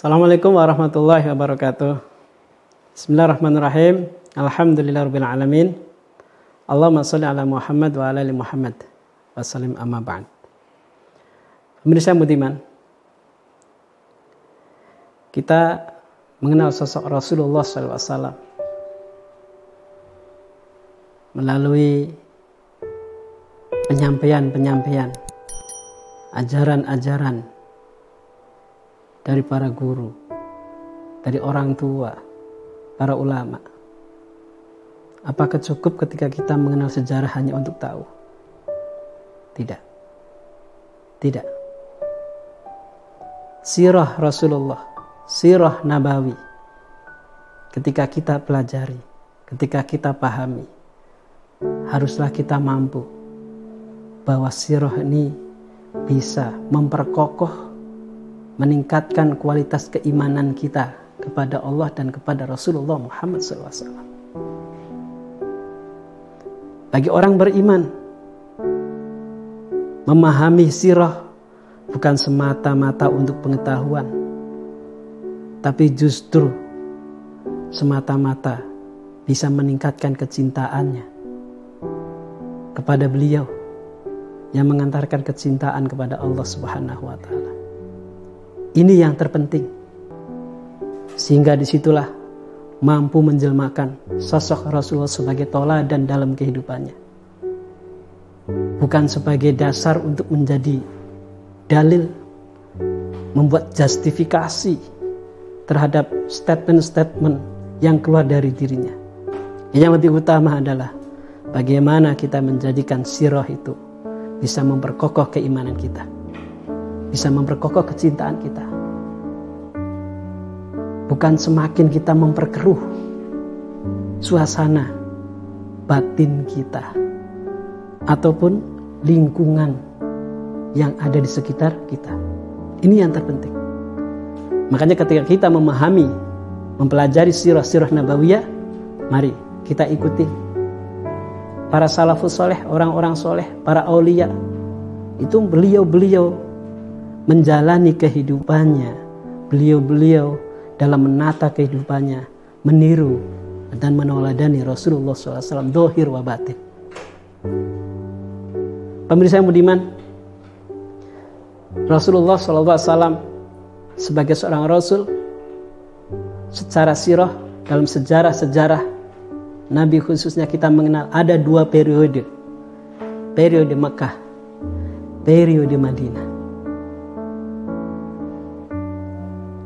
Assalamualaikum warahmatullahi wabarakatuh. Bismillahirrahmanirrahim. Alhamdulillahirabbil alamin. Allahumma shalli ala Muhammad wa ala ali Muhammad. Wassalam amma ba'd. Pemirsa budiman, kita mengenal sosok Rasulullah SAW melalui penyampaian-penyampaian, ajaran-ajaran dari para guru, dari orang tua, para ulama. Apakah cukup ketika kita mengenal sejarah hanya untuk tahu? Tidak. Tidak. Sirah Rasulullah, sirah Nabawi. Ketika kita pelajari, ketika kita pahami, haruslah kita mampu bahwa sirah ini bisa memperkokoh, meningkatkan kualitas keimanan kita kepada Allah dan kepada Rasulullah Muhammad SAW. Bagi orang beriman, memahami sirah bukan semata-mata untuk pengetahuan, tapi justru semata-mata bisa meningkatkan kecintaannya kepada beliau yang mengantarkan kecintaan kepada Allah Subhanahu wa taala. Ini yang terpenting. Sehingga di situlah mampu menjelmakan sosok Rasulullah sebagai toladan dalam kehidupannya. Bukan sebagai dasar untuk menjadi dalil, membuat justifikasi terhadap statement-statement yang keluar dari dirinya. Yang lebih utama adalah bagaimana kita menjadikan sirah itu bisa memperkokoh keimanan kita, bisa memperkokoh kecintaan kita. Bukan semakin kita memperkeruh suasana batin kita ataupun lingkungan yang ada di sekitar kita. Ini yang terpenting. Makanya ketika kita memahami, mempelajari sirah-sirah nabawiyah, mari kita ikuti para salafus soleh, orang-orang soleh, para aulia. Itu beliau-beliau menjalani kehidupannya. Beliau-beliau dalam menata kehidupannya, meniru dan menoladani Rasulullah SAW, dohir wa batin. Pemirsa yang budiman, Rasulullah SAW sebagai seorang Rasul secara sirah dalam sejarah-sejarah Nabi khususnya kita mengenal ada dua periode. Periode Mekah, periode Madinah.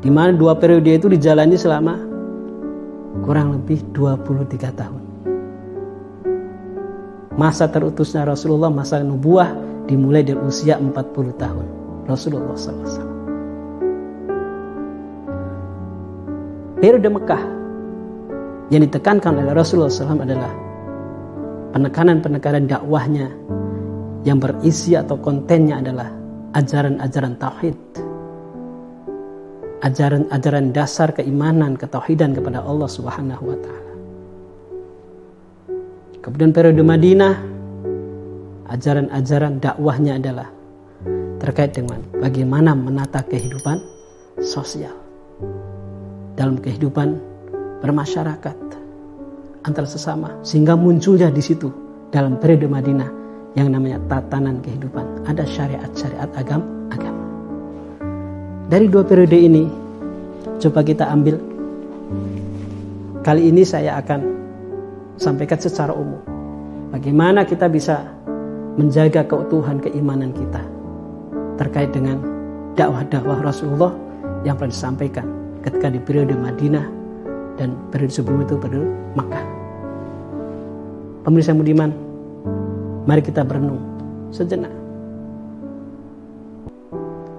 Di mana dua periode itu dijalani selama kurang lebih 23 tahun. Masa terutusnya Rasulullah, masa nubuah dimulai dari usia 40 tahun. Rasulullah SAW. Periode Mekah yang ditekankan oleh Rasulullah SAW adalah penekanan-penekanan dakwahnya yang berisi atau kontennya adalah ajaran-ajaran tauhid. Ajaran-ajaran dasar keimanan, ketauhidan kepada Allah Subhanahu wa taala. Kemudian periode Madinah ajaran-ajaran dakwahnya adalah terkait dengan bagaimana menata kehidupan sosial dalam kehidupan bermasyarakat antara sesama sehingga munculnya di situ dalam periode Madinah yang namanya tatanan kehidupan ada syariat-syariat agam agama dari dua periode ini coba kita ambil kali ini saya akan sampaikan secara umum bagaimana kita bisa menjaga keutuhan keimanan kita terkait dengan dakwah-dakwah Rasulullah yang pernah disampaikan ketika di periode Madinah dan periode sebelum itu periode Makkah. Pemirsa Budiman, mari kita berenung sejenak.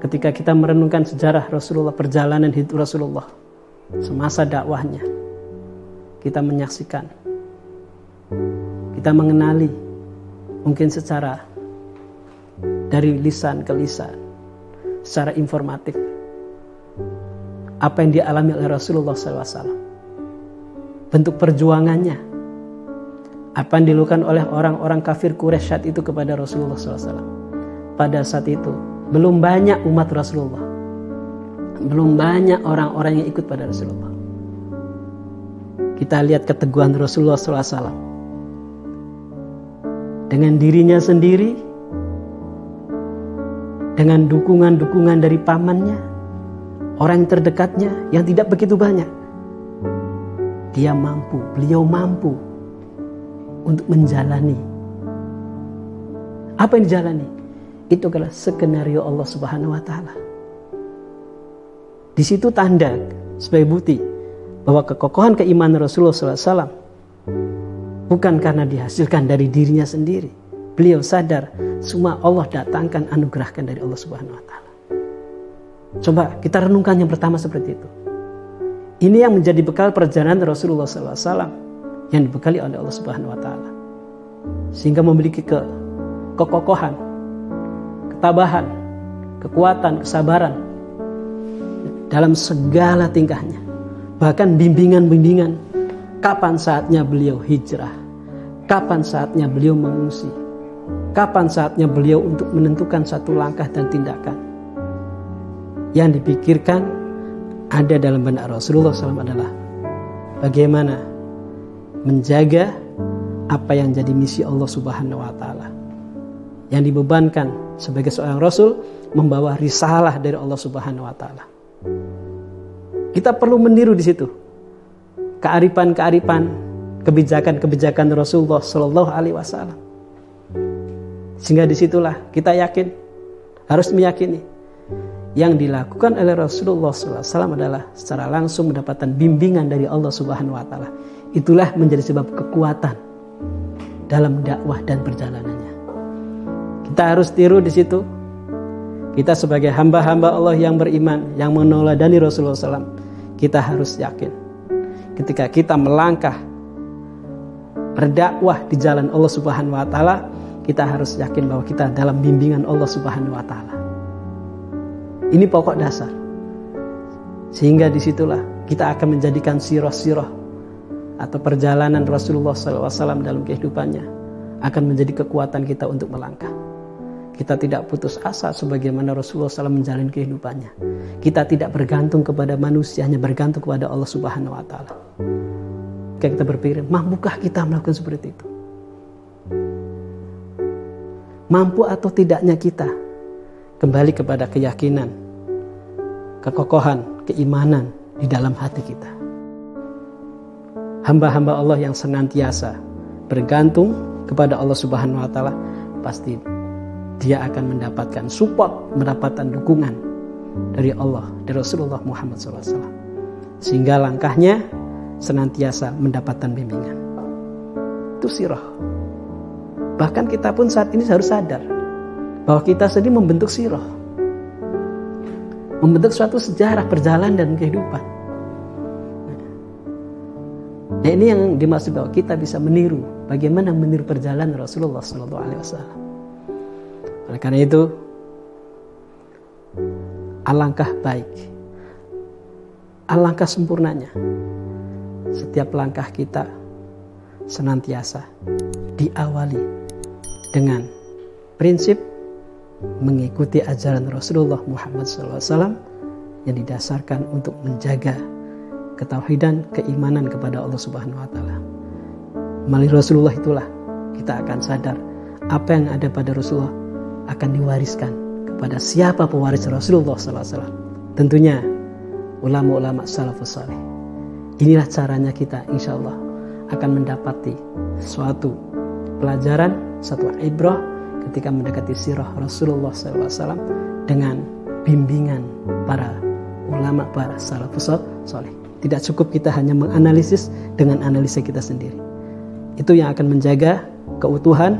Ketika kita merenungkan sejarah Rasulullah, perjalanan hidup Rasulullah, semasa dakwahnya, kita menyaksikan, kita mengenali, mungkin secara dari lisan ke lisan secara informatif apa yang dialami oleh Rasulullah SAW bentuk perjuangannya apa yang dilakukan oleh orang-orang kafir Quraisy itu kepada Rasulullah SAW pada saat itu belum banyak umat Rasulullah belum banyak orang-orang yang ikut pada Rasulullah. Kita lihat keteguhan Rasulullah SAW. Dengan dirinya sendiri, dengan dukungan-dukungan dari pamannya, orang terdekatnya yang tidak begitu banyak. Dia mampu, beliau mampu untuk menjalani. Apa yang dijalani? Itu adalah skenario Allah Subhanahu wa taala. Di situ tanda sebagai bukti bahwa kekokohan keimanan Rasulullah SAW bukan karena dihasilkan dari dirinya sendiri. Beliau sadar semua Allah datangkan anugerahkan dari Allah Subhanahu wa taala. Coba kita renungkan yang pertama seperti itu. Ini yang menjadi bekal perjalanan Rasulullah SAW yang dibekali oleh Allah Subhanahu wa taala. Sehingga memiliki ke kekokohan, ketabahan, kekuatan, kesabaran dalam segala tingkahnya bahkan bimbingan-bimbingan kapan saatnya beliau hijrah, kapan saatnya beliau mengungsi, kapan saatnya beliau untuk menentukan satu langkah dan tindakan. Yang dipikirkan ada dalam benak Rasulullah SAW adalah bagaimana menjaga apa yang jadi misi Allah Subhanahu wa taala. Yang dibebankan sebagai seorang rasul membawa risalah dari Allah Subhanahu wa taala. Kita perlu meniru di situ. Kearifan-kearifan, kebijakan-kebijakan Rasulullah Shallallahu Alaihi Wasallam. Sehingga di situlah kita yakin, harus meyakini yang dilakukan oleh Rasulullah SAW adalah secara langsung mendapatkan bimbingan dari Allah Subhanahu Wa Taala. Itulah menjadi sebab kekuatan dalam dakwah dan perjalanannya. Kita harus tiru di situ. Kita sebagai hamba-hamba Allah yang beriman, yang meneladani Rasulullah SAW, kita harus yakin ketika kita melangkah berdakwah di jalan Allah Subhanahu wa taala, kita harus yakin bahwa kita dalam bimbingan Allah Subhanahu wa taala. Ini pokok dasar. Sehingga di situlah kita akan menjadikan sirah-sirah atau perjalanan Rasulullah SAW dalam kehidupannya akan menjadi kekuatan kita untuk melangkah. Kita tidak putus asa sebagaimana Rasulullah SAW menjalani kehidupannya. Kita tidak bergantung kepada manusia, hanya bergantung kepada Allah Subhanahu wa taala. Kita berpikir, mampukah kita melakukan seperti itu? Mampu atau tidaknya kita kembali kepada keyakinan, kekokohan, keimanan di dalam hati kita. Hamba-hamba Allah yang senantiasa bergantung kepada Allah Subhanahu wa taala pasti dia akan mendapatkan support, mendapatkan dukungan dari Allah, dari Rasulullah Muhammad SAW. Sehingga langkahnya senantiasa mendapatkan bimbingan. Itu sirah. Bahkan kita pun saat ini harus sadar bahwa kita sendiri membentuk sirah. Membentuk suatu sejarah perjalanan dan kehidupan. Nah ini yang dimaksud bahwa kita bisa meniru bagaimana meniru perjalanan Rasulullah SAW. Oleh karena itu, alangkah baik, alangkah sempurnanya setiap langkah kita senantiasa diawali dengan prinsip mengikuti ajaran Rasulullah Muhammad SAW yang didasarkan untuk menjaga ketauhidan, keimanan kepada Allah Subhanahu wa taala. Melalui Rasulullah itulah kita akan sadar apa yang ada pada Rasulullah akan diwariskan kepada siapa pewaris Rasulullah SAW. Tentunya ulama-ulama salafus saleh. Inilah caranya kita insya Allah akan mendapati suatu pelajaran, satu ibrah ketika mendekati sirah Rasulullah SAW dengan bimbingan para ulama, para salafus saleh. Tidak cukup kita hanya menganalisis dengan analisa kita sendiri. Itu yang akan menjaga keutuhan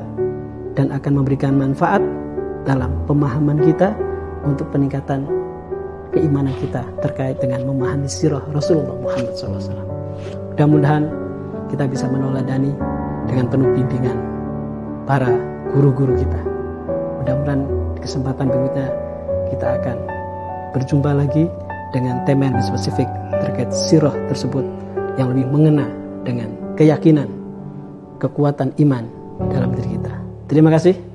dan akan memberikan manfaat dalam pemahaman kita untuk peningkatan keimanan kita terkait dengan memahami sirah Rasulullah Muhammad SAW. Mudah-mudahan kita bisa menoladani dengan penuh bimbingan para guru-guru kita. Mudah-mudahan kesempatan berikutnya kita akan berjumpa lagi dengan tema yang spesifik terkait sirah tersebut yang lebih mengena dengan keyakinan, kekuatan iman dalam diri kita. Terima kasih.